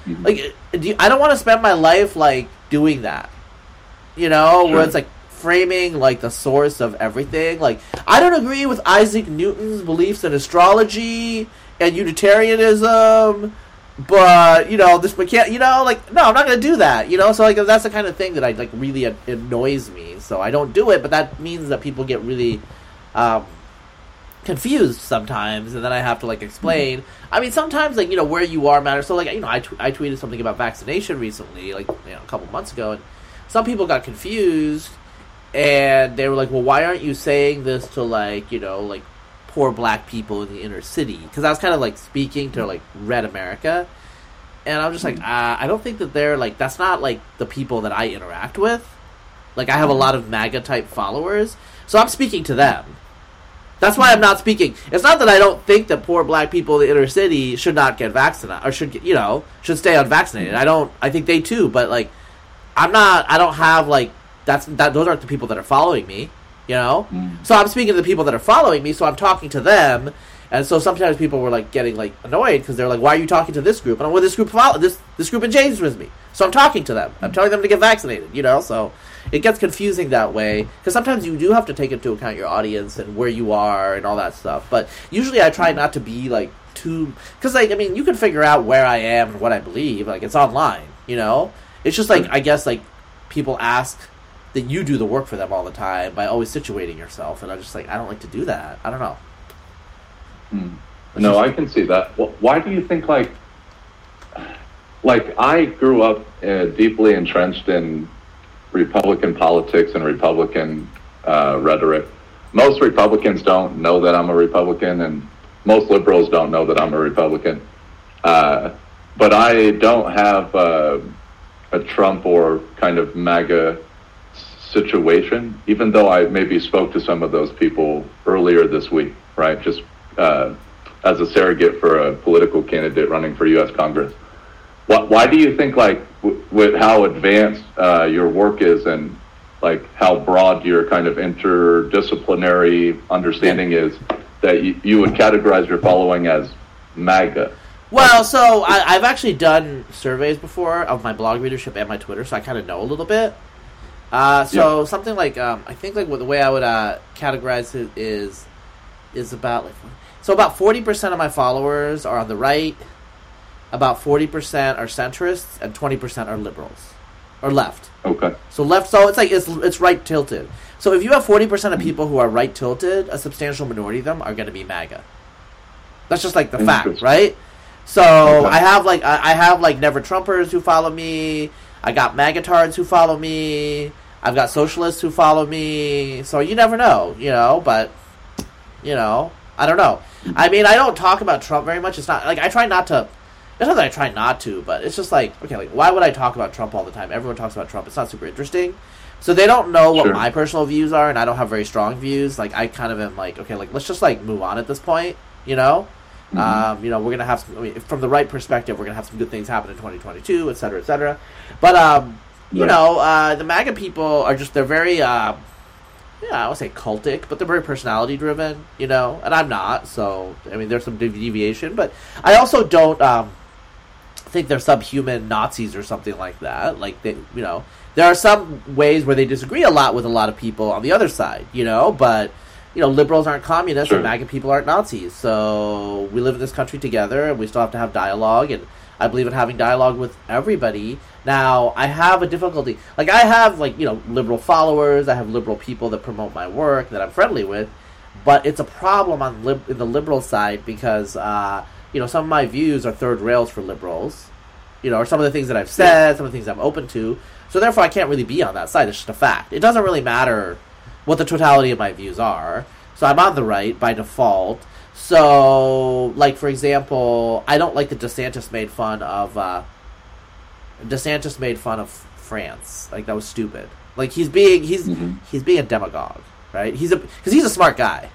Mhm. like, do you, I don't want to spend my life, like, doing that. You know, Sure. where it's like framing, like, the source of everything. Like, I don't agree with Isaac Newton's beliefs in astrology and Unitarianism. But you know this, can't you know like no, I'm not gonna do that. You know, so like that's the kind of thing that I like really annoys me. So I don't do it. But that means that people get really um, confused sometimes, and then I have to like explain. I mean, sometimes like you know where you are matters. So like you know, I tweeted something about vaccination recently, like you know a couple months ago, and some people got confused, and they were like, "Well, why aren't you saying this to like you know like poor black people in the inner city?" Because I was kind of like speaking to like red America, and I'm just like, uh, I don't think that they're like that's not like the people that I interact with. Like I have a lot of MAGA type followers, so I'm speaking to them. That's why I'm not speaking. It's not that I don't think that poor black people in the inner city should not get vaccinated or should get, you know should stay unvaccinated. I don't. I think they too, but like I'm not. I don't have like that's that. Those aren't the people that are following me. You know. Mm. So I'm speaking to the people that are following me. So I'm talking to them. And so sometimes people were like getting like annoyed because they're like, "Why are you talking to this group?" And I'm with this group follow this this group engaged with me. So I'm talking to them. I'm telling them to get vaccinated. You know. So it gets confusing that way because sometimes you do have to take into account your audience and where you are and all that stuff. But usually I try not to be like too because like I mean you can figure out where I am and what I believe. Like it's online. You know. It's just like I guess like people ask that you do the work for them all the time by always situating yourself, and I'm just like I don't like to do that. I don't know. Mm. No, I can see that. Why do you think like, like I grew up uh, deeply entrenched in Republican politics and Republican uh, rhetoric. Most Republicans don't know that I'm a Republican, and most liberals don't know that I'm a Republican. Uh, but I don't have uh, a Trump or kind of MAGA situation, even though I maybe spoke to some of those people earlier this week, right? Just uh, as a surrogate for a political candidate running for U.S. Congress. Why, why do you think, like, w- with how advanced uh, your work is and like how broad your kind of interdisciplinary understanding is, that you, you would categorize your following as MAGA? Well, so I, I've actually done surveys before of my blog readership and my Twitter, so I kind of know a little bit. Uh, so something like um, I think like the way I would uh, categorize it is is about like so about forty percent of my followers are on the right, about forty percent are centrists, and twenty percent are liberals or left. Okay. So left, so it's like it's it's right tilted. So if you have forty percent of people who are right tilted, a substantial minority of them are going to be MAGA. That's just like the fact, right? So Okay. I have like I I have like never Trumpers who follow me. I got MAGAtards who follow me. I've got socialists who follow me. So you never know, you know. But you know, I don't know. I mean, I don't talk about Trump very much. It's not like I try not to it's not that I try not to, but it's just like okay, like why would I talk about Trump all the time? Everyone talks about Trump. It's not super interesting. So they don't know what Sure. my personal views are, and I don't have very strong views. Like I kind of am like, okay, like let's just like move on at this point, you know. Mm-hmm. Um, you know, we're gonna have some. I mean, from the right perspective, we're gonna have some good things happen in 2022, et cetera, et cetera. But um, you know, uh, the MAGA people are just they're very. Uh, yeah, I would say cultic, but they're very personality driven, you know, and I'm not, so I mean, there's some deviation, but I also don't um, think they're subhuman Nazis or something like that. Like they, you know, there are some ways where they disagree a lot with a lot of people on the other side, you know, but you know, liberals aren't communists Sure. and MAGA people aren't Nazis, so we live in this country together, and we still have to have dialogue, and I believe in having dialogue with everybody. Now, I have a difficulty. Like, I have, like, you know, liberal followers, I have liberal people that promote my work that I'm friendly with, but it's a problem on lib- in the liberal side because, uh, you know, some of my views are third rails for liberals, you know, or some of the things that I've said, some of the things I'm open to. So, therefore, I can't really be on that side. It's just a fact. It doesn't really matter what the totality of my views are. So, I'm on the right by default. So, like, for example, I don't like that DeSantis made fun of, uh, DeSantis made fun of France. Like that was stupid. Like he's being he's Mhm. he's being a demagogue, right? He's a because he's a smart guy.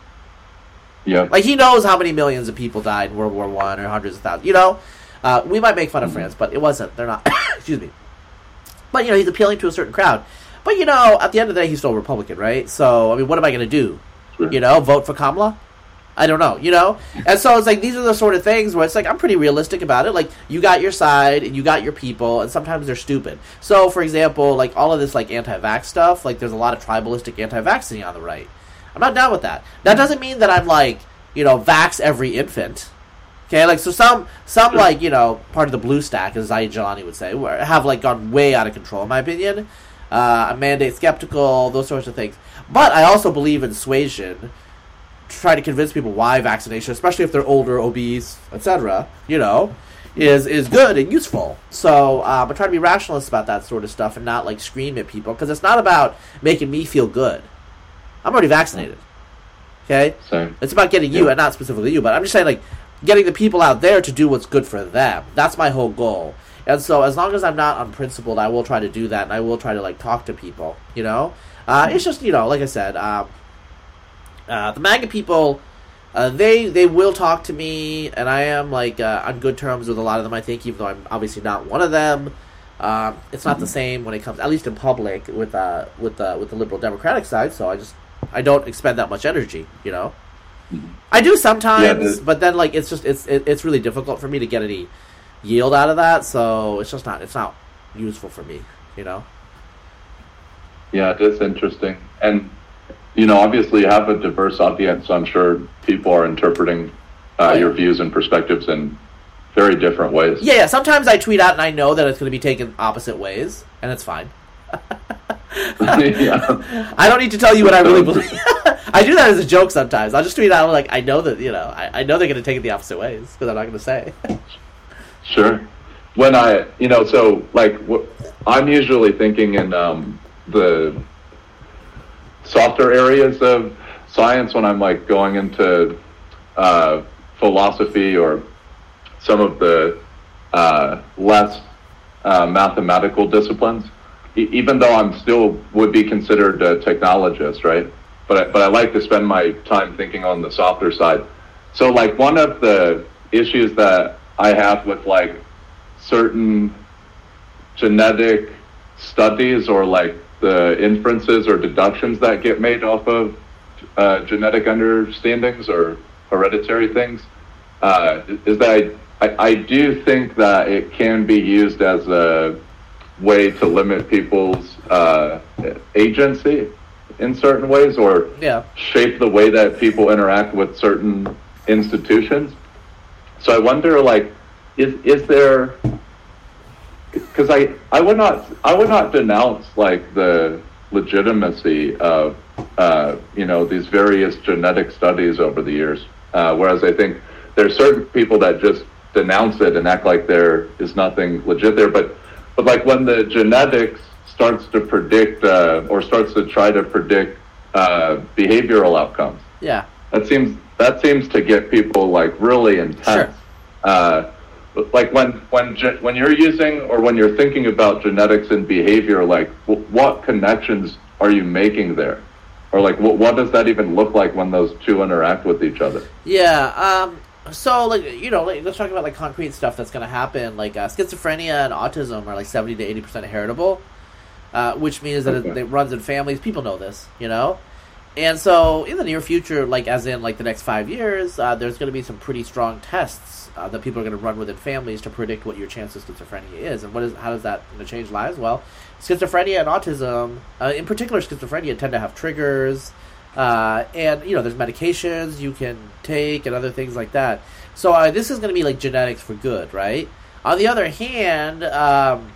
Yeah. Like he knows how many millions of people died in World War One or hundreds of thousands. You know, uh, we might make fun of France, but it wasn't. They're not. excuse me. But you know, he's appealing to a certain crowd. But you know, at the end of the day, he's still a Republican, right? So I mean, what am I going to do? Sure. You know, vote for Kamala? I don't know, you know? And so it's like these are the sort of things where it's like I'm pretty realistic about it. Like you got your side and you got your people and sometimes they're stupid. So for example, like all of this like anti-vax stuff, like there's a lot of tribalistic anti-vaccine on the right. I'm not down with that. That doesn't mean that I'm like, you know, vax every infant. Okay, like so some some like, you know, part of the blue stack as Zaid Jilani would say, have like gone way out of control in my opinion. Uh, I'm mandate skeptical, those sorts of things. But I also believe in suasion try to convince people why vaccination, especially if they're older, obese, etc., you know, is is good and useful. So um, I try to be rationalist about that sort of stuff and not like scream at people because it's not about making me feel good. I'm already vaccinated. Okay, Same. it's about getting you Yeah. and not specifically you, but I'm just saying like getting the people out there to do what's good for them. That's my whole goal. And so as long as I'm not unprincipled, I will try to do that, and I will try to like talk to people. You know, uh, it's just you know, like I said, um, uh, the MAGA people, uh, they they will talk to me, and I am like uh, on good terms with a lot of them. I think, even though I'm obviously not one of them. Um, it's not the same when it comes, at least in public, with uh, with the with the liberal democratic side. So I just I don't expend that much energy, you know. I do sometimes, Yeah, the- but then like it's just it's it, it's really difficult for me to get any yield out of that. So it's just not it's not useful for me, you know. Yeah, it is interesting. And, you know, obviously you have a diverse audience, I'm sure people are interpreting uh, your views and perspectives in very different ways. Yeah, yeah. Sometimes I tweet out and I know that it's going to be taken opposite ways, and it's fine. yeah. I don't need to tell you what I really believe. I do that as a joke sometimes. I'll just tweet out like I know that you know I, I know they're going to take it the opposite ways because I'm not going to say. Sure. When I, you know, so like, wh- I'm usually thinking in um, the softer areas of science when I'm like going into uh, philosophy or some of the uh, less uh, mathematical disciplines. E- even though I'm still would be considered a technologist, right? But I, but I like to spend my time thinking on the softer side. So like one of the issues that I have with like certain genetic studies or like the inferences or deductions that get made off of uh, genetic understandings or hereditary things uh, is that I, I, I do think that it can be used as a way to limit people's uh, agency in certain ways or Yeah. shape the way that people interact with certain institutions. So I wonder, like, is is there? Because I I would not I would not denounce like the legitimacy of uh, you know these various genetic studies over the years. Uh, whereas I think there's certain people that just denounce it and act like there is nothing legit there. But but like when the genetics starts to predict uh, or starts to try to predict uh, behavioral outcomes, Yeah. that seems that seems to get people like really intense. Sure. Like when when when you're using or when you're thinking about genetics and behavior, like what connections are you making there? Or like what what does that even look like when those two interact with each other? Yeah, um, so like you know like, let's talk about like concrete stuff that's going to happen like uh, schizophrenia and autism are like 70 to 80 percent heritable uh, which means that okay. it, it, runs in families people know this you know and so in the near future like as in like the next five years uh, there's going to be some pretty strong tests uh, that people are going to run within families to predict what your chance of schizophrenia is and what is how does that going to change lives well schizophrenia and autism uh, in particular schizophrenia tend to have triggers uh, and you know, there's medications you can take and other things like that. So uh, this is going to be like genetics for good, right? On the other hand, um,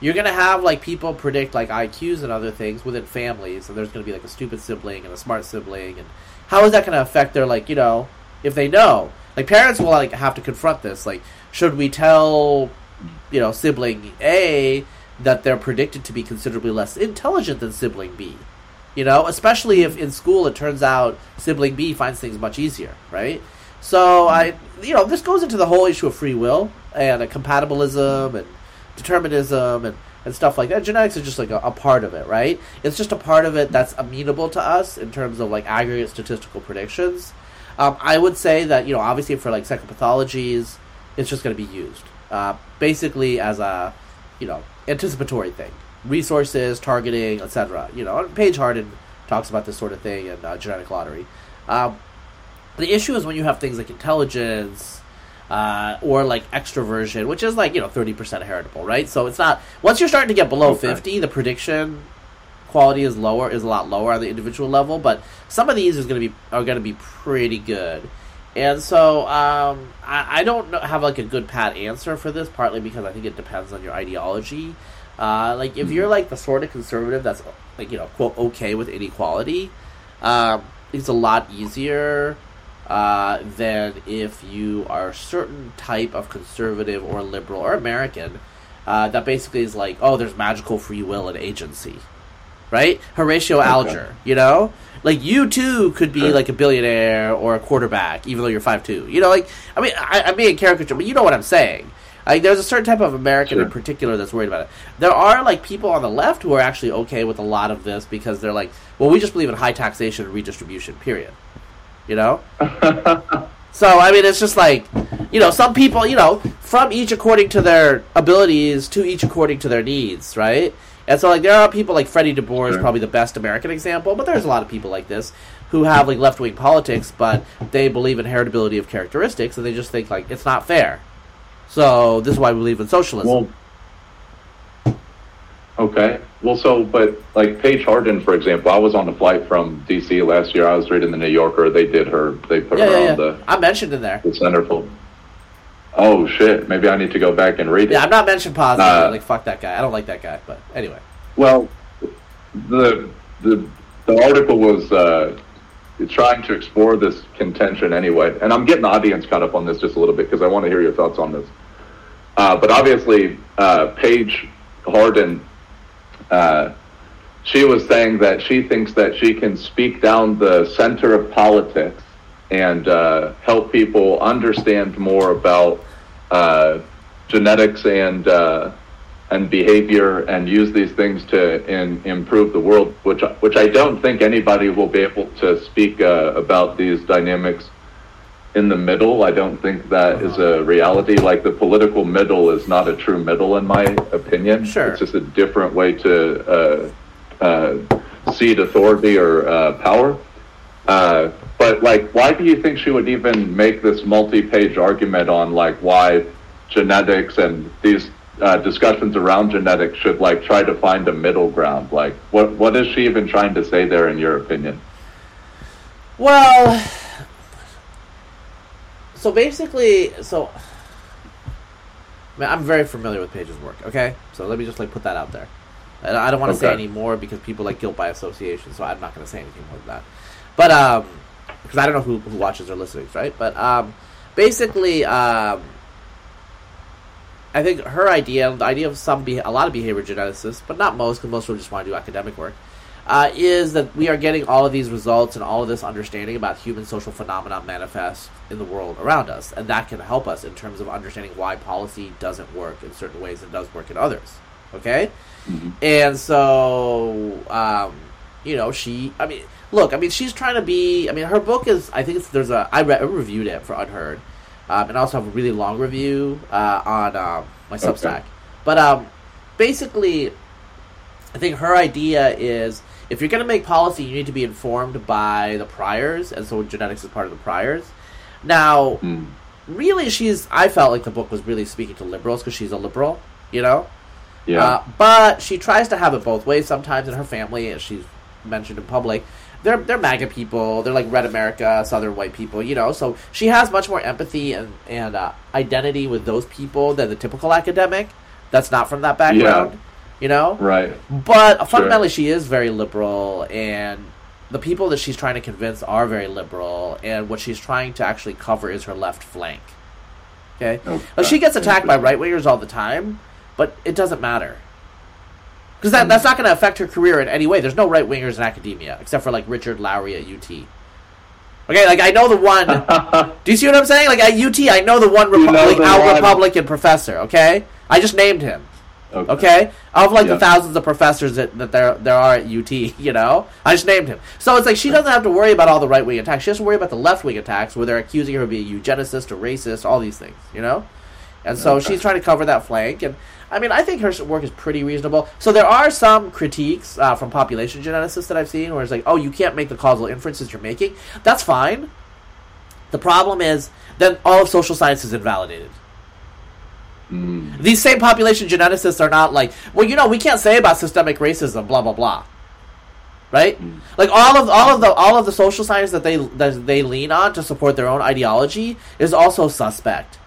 you're going to have like people predict like IQs and other things within families, and there's going to be like a stupid sibling and a smart sibling, and how is that going to affect their like you know if they know like parents will like have to confront this like should we tell you know sibling A that they're predicted to be considerably less intelligent than sibling B you know, especially if in school it turns out sibling B finds things much easier, right? So I, you know, this goes into the whole issue of free will and uh, compatibilism and determinism and, and stuff like that. Genetics is just like a, a, part of it, right? It's just a part of it that's amenable to us in terms of like aggregate statistical predictions. Um, I would say that you know, obviously for like psychopathologies, it's just going to be used uh, basically as a you know anticipatory thing resources, targeting, etc. You know, Paige Harden talks about this sort of thing in uh, Genetic Lottery. Um, the issue is when you have things like intelligence uh, or like extroversion, which is like you know thirty percent heritable, right? So it's not once you're starting to get below okay. fifty, the prediction quality is lower, is a lot lower on the individual level. But some of these is going to be are going to be pretty good. And so um, I, I, don't know, have like a good pat answer for this, partly because I think it depends on your ideology. Uh, like if you're like the sort of conservative that's like you know quote okay with inequality, um, it's a lot easier uh, than if you are a certain type of conservative or liberal or American uh, that basically is like oh there's magical free will and agency, right? Horatio okay. Alger, you know. Like you too could be like a billionaire or a quarterback, even though you're five two. You know, like I mean, I, I'm being caricature, but you know what I'm saying. Like, there's a certain type of American sure. in particular that's worried about it. There are like people on the left who are actually okay with a lot of this because they're like, well, we just believe in high taxation and redistribution. Period. You know. so I mean, it's just like, you know, some people, you know, from each according to their abilities to each according to their needs, right? And so like there are people like Freddie DeBoer is probably the best American example, but there's a lot of people like this who have like left wing politics, but they believe in heritability of characteristics, and they just think like it's not fair. So this is why we believe in socialism. Well, okay. Well, so but like Paige Harden, for example, I was on a flight from D.C. last year. I was reading the New Yorker. They did her. They put yeah, her yeah, on yeah. the. I mentioned in there. The centerfold. Oh shit! Maybe I need to go back and read it. Yeah, I'm not mentioning positive. Uh, like fuck that guy. I don't like that guy. But anyway. Well, the the the article was uh, trying to explore this contention anyway, and I'm getting the audience caught up on this just a little bit because I want to hear your thoughts on this. Uh, but obviously, uh, Paige Harden, uh, she was saying that she thinks that she can speak down the center of politics and uh, help people understand more about uh, genetics and uh, and behavior and use these things to in, improve the world, which which I don't think anybody will be able to speak about these dynamics in the middle. I don't think that is a reality. Like the political middle is not a true middle, in my opinion. Sure. It's just a different way to uh, uh, seed authority or uh, power. Uh, but like, why do you think she would even make this multi-page argument on like why genetics and these uh, discussions around genetics should like try to find a middle ground? Like, what what is she even trying to say there, in your opinion? Well, so basically, so I mean, I'm very familiar with Paige's work. Okay, so let me just like put that out there. And I don't want to okay. say any more because people like guilt by association, so I'm not going to say anything more than that. But um, because I don't know who, who watches or listens, right? But um, basically, um, I think her idea, the idea of some, be- a lot of behavior geneticists, but not most, because most of them just want to do academic work, uh, is that we are getting all of these results and all of this understanding about human social phenomena manifest in the world around us, and that can help us in terms of understanding why policy doesn't work in certain ways and does work in others. Okay, mm-hmm. and so um, you know she. I mean, look. I mean, she's trying to be. I mean, her book is. I think there's a. I, re- I reviewed it for UnHerd, um, and I also have a really long review uh, on um, my Substack. Okay. But um, basically, I think her idea is if you're going to make policy, you need to be informed by the priors, and so genetics is part of the priors. Now, mm. really, she's. I felt like the book was really speaking to liberals because she's a liberal, you know. Yeah. Uh, but she tries to have it both ways sometimes in her family, as she's mentioned in public. They're they're MAGA people. They're like Red America, Southern white people, you know. So she has much more empathy and and uh, identity with those people than the typical academic. That's not from that background. Yeah you know? Right. But fundamentally, she is very liberal, and the people that she's trying to convince are very liberal, and what she's trying to actually cover is her left flank. Okay? okay. Like, she gets attacked by right wingers all the time, but it doesn't matter. Because that, that's not going to affect her career in any way. There's no right wingers in academia, except for, like, Richard Lowery at UT. Okay, like I know the one. do you see what I'm saying? Like at UT, I know the one Repu- like, out Republican professor. Okay, I just named him. Okay. okay? Of like the thousands of professors that, that there there are at UT, you know? I just named him. So it's like she doesn't have to worry about all the right wing attacks. She has to worry about the left wing attacks where they're accusing her of being eugenicist or racist, all these things, you know? And so okay. she's trying to cover that flank. And I mean, I think her work is pretty reasonable. So there are some critiques uh, from population geneticists that I've seen where it's like, oh, you can't make the causal inferences you're making. That's fine. The problem is then all of social science is invalidated. Mm. These same population geneticists are not like, well, you know, we can't say about systemic racism, blah blah blah. Right? Mm. Like all of all of the all of the social science that they that they lean on to support their own ideology is also suspect.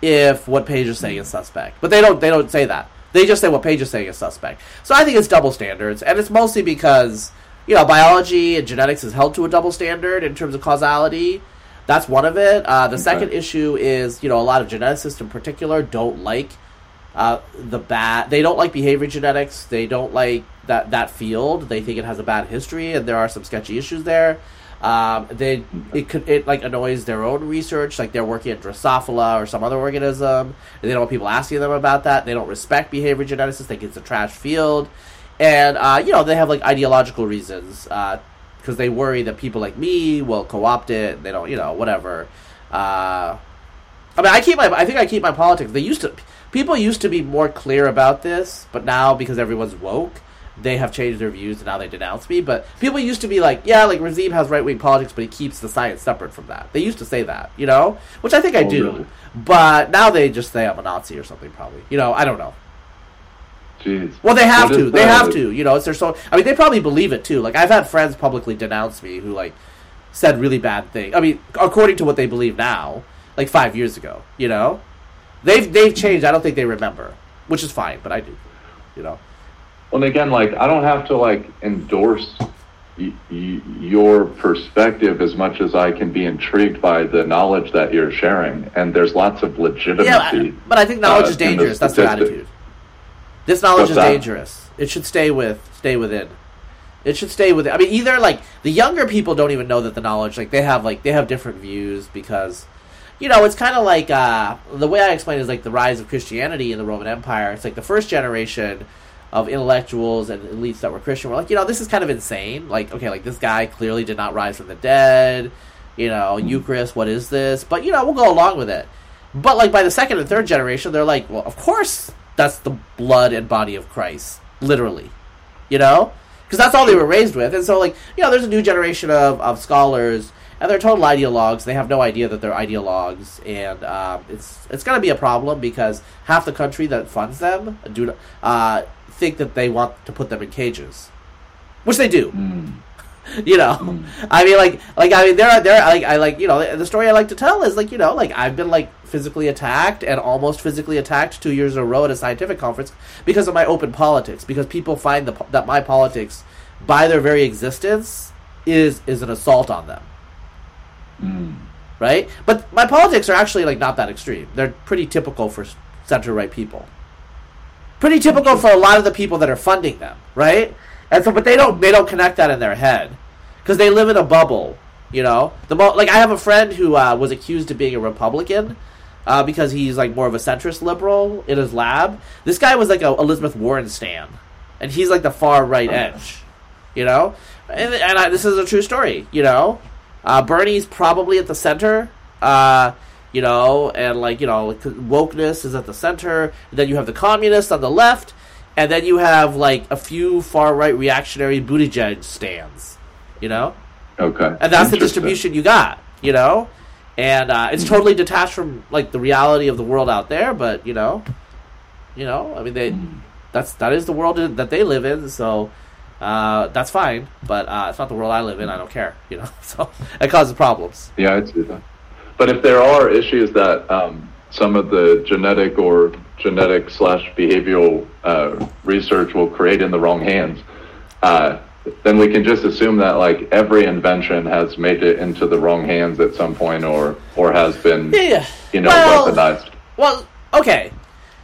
If what Paige is saying is suspect, but they don't they don't say that. They just say what Paige is saying is suspect. So I think it's double standards, and it's mostly because you know biology and genetics is held to a double standard in terms of causality that's one of it. Uh, the okay. second issue is you know a lot of geneticists in particular don't like uh, the bad. They don't like behavior genetics. They don't like that that field. They think it has a bad history, and there are some sketchy issues there. Um, they it could it like annoys their own research, like they're working at Drosophila or some other organism, and they don't want people asking them about that. They don't respect behavior geneticists. They think it's a trash field, and uh, you know they have like ideological reasons uh, because they worry that people like me will co-opt it. They don't, you know, whatever. Uh, I mean, I keep my. I think I keep my politics. They used to. People used to be more clear about this, but now because everyone's woke, they have changed their views and now they denounce me. But people used to be like, yeah, like Razib has right wing politics, but he keeps the science separate from that. They used to say that, you know, which I think I oh, do. Really? But now they just say I'm a Nazi or something, probably. You know, I don't know. Jeez. Well, they have to. They have to. You know, it's their so. I mean, they probably believe it too. Like I've had friends publicly denounce me who like said really bad things. I mean, according to what they believe now, like five years ago. You know, they've they've changed. I don't think they remember, which is fine, but I do. You know. Well, again, like I don't have to like endorse y- y- your perspective as much as I can be intrigued by the knowledge that you're sharing, and there's lots of legitimacy. Yeah, but I think knowledge uh, is dangerous. That's their attitude. This knowledge What's is that? dangerous. It should stay with stay within. It should stay with. I mean, either like the younger people don't even know that the knowledge like they have like they have different views because you know it's kind of like uh, the way I explain it is like the rise of Christianity in the Roman Empire. It's like the first generation of intellectuals and elites that were Christian were like, you know, this is kind of insane. Like, okay, like this guy clearly did not rise from the dead. You know. Eucharist, what is this? But you know, we'll go along with it. But like by the second and third generation, they're like, well, of course that's the blood and body of Christ, literally. You know, because that's all they were raised with, and so like you know, there's a new generation of of scholars. And they're total ideologues. They have no idea that they're ideologues, and um, it's it's going to be a problem because half the country that funds them do uh, think that they want to put them in cages, which they do. Mm. you know, mm. I mean, like, like I mean, there are there, are, like, I like, you know, the story I like to tell is like, you know, like I've been like physically attacked and almost physically attacked two years in a row at a scientific conference because of my open politics. Because people find the, that my politics, by their very existence, is is an assault on them. Mm. Right, but my politics are actually like not that extreme. They're pretty typical for center right people. Pretty typical for a lot of the people that are funding them, right? And so, but they don't they don't connect that in their head because they live in a bubble. You know, the mo- like I have a friend who uh, was accused of being a Republican uh, because he's like more of a centrist liberal in his lab. This guy was like a Elizabeth Warren stan, and he's like the far right edge. You know, and, and I, this is a true story. You know, uh, Bernie's probably at the center. Uh, you know, and like you know, wokeness is at the center. And then you have the communists on the left, and then you have like a few far right reactionary Buttigieg stands. You know. Okay. And that's the distribution you got, you know? And uh, it's totally detached from like the reality of the world out there, but you know, you know, I mean they that's that is the world that they live in, so uh, that's fine, but uh, it's not the world I live in. I don't care, you know. So it causes problems. Yeah, I see that. But if there are issues that um, some of the genetic or genetic slash behavioral uh, research will create in the wrong hands, uh, then we can just assume that like every invention has made it into the wrong hands at some point or or has been yeah. you know well, weaponized. Well, okay.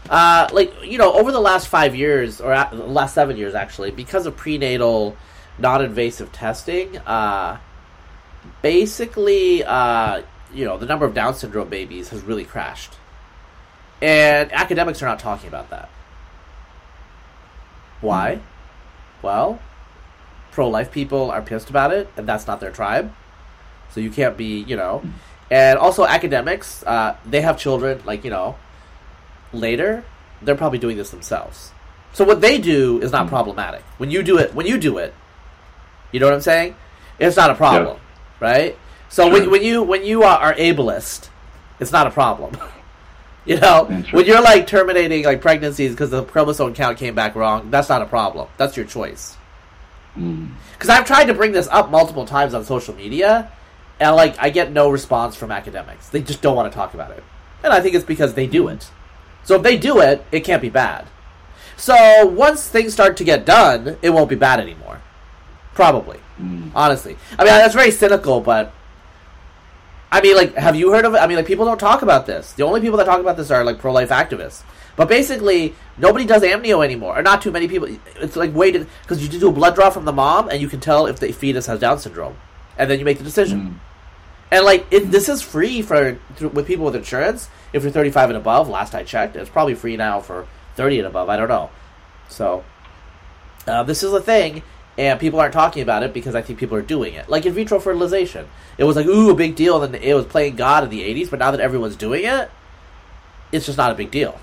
Uh, like you know, over the last five years or the last seven years, actually, because of prenatal non-invasive testing, uh, basically, uh, you know, the number of Down syndrome babies has really crashed, and academics are not talking about that. Why? Well, pro life people are pissed about it, and that's not their tribe. So you can't be, you know. And also academics, uh, they have children, like, you know, later, they're probably doing this themselves. So what they do is not problematic. When you do it, when you do it, you know what I'm saying? It's not a problem, yeah. right? So sure. when, when you when you are, are ableist, it's not a problem. you know, when you're like terminating like pregnancies because the chromosome count came back wrong, that's not a problem. That's your choice. Because I've tried to bring this up multiple times on social media, and like I get no response from academics. They just don't want to talk about it, and I think it's because they do it. So if they do it, it can't be bad. So once things start to get done, it won't be bad anymore. Probably, mm. honestly. I mean that's very cynical, but I mean, like, have you heard of it? I mean, like, people don't talk about this. The only people that talk about this are like pro-life activists. But basically, nobody does amnio anymore, or not too many people. It's like waited because you do a blood draw from the mom, and you can tell if the fetus has Down syndrome, and then you make the decision. Mm. And like it, this is free for with people with insurance. If you're 35 and above, last I checked, it's probably free now for 30 and above. I don't know. So uh, this is a thing, and people aren't talking about it because I think people are doing it. Like in vitro fertilization, it was like ooh a big deal, and it was playing God in the 80s. But now that everyone's doing it, it's just not a big deal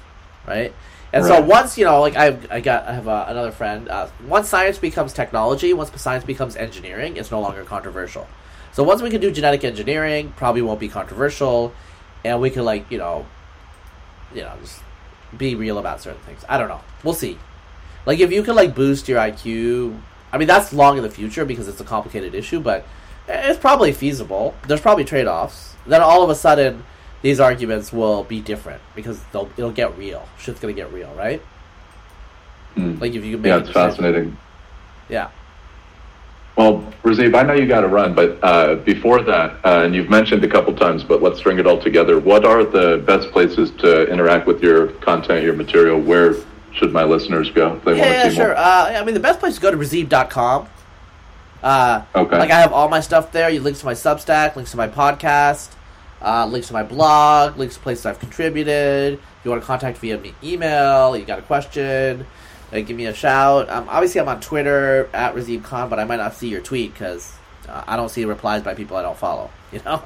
right? And right. so once you know, like I've I got, I have uh, another friend. Uh, once science becomes technology, once science becomes engineering, it's no longer controversial. So once we can do genetic engineering, probably won't be controversial, and we can like you know, you know, just be real about certain things. I don't know. We'll see. Like if you can like boost your IQ, I mean that's long in the future because it's a complicated issue, but it's probably feasible. There's probably trade offs. Then all of a sudden these arguments will be different because they'll it'll get real. Shit's gonna get real, right? Mm. Like if you can make yeah, it's fascinating. Yeah. Well, Razib, I know you got to run, but uh, before that, uh, and you've mentioned a couple times, but let's string it all together. What are the best places to interact with your content, your material? Where should my listeners go if they yeah, want to yeah, see sure. more? Uh, I mean, the best place to go to Razib.com. Uh, okay. Like I have all my stuff there. You links to my Substack, links to my podcast uh, links to my blog, links to places I've contributed. If you want to contact via me email, you got a question, uh, give me a shout. Um, obviously, I'm on Twitter at Razib but I might not see your tweet because I don't see replies by people I don't follow. You know.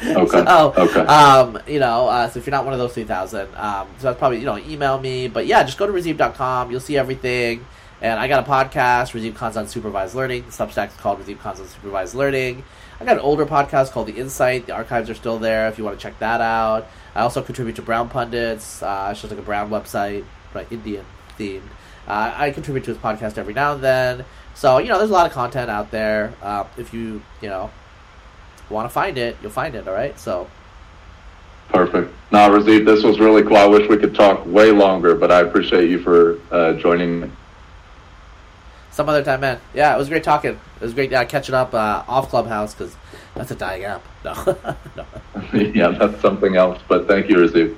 okay. so, okay. Um, you know, uh, so if you're not one of those three thousand, um, so that's probably you know email me. But yeah, just go to Razib.com. You'll see everything. And I got a podcast, Razib Khan's Unsupervised Learning. The Substack is called Razib Khan's Unsupervised Learning. I got an older podcast called The Insight. The archives are still there if you want to check that out. I also contribute to Brown Pundits. Uh, it's just like a Brown website, right, Indian themed. Uh, I contribute to his podcast every now and then. So, you know, there's a lot of content out there. Uh, if you, you know, want to find it, you'll find it, all right? So. Perfect. Now, Razib, this was really cool. I wish we could talk way longer, but I appreciate you for uh, joining me some other time, man. Yeah, it was great talking. It was great uh, catching up uh, off Clubhouse because that's a dying app. No, no. yeah, that's something else. But thank you, Razib.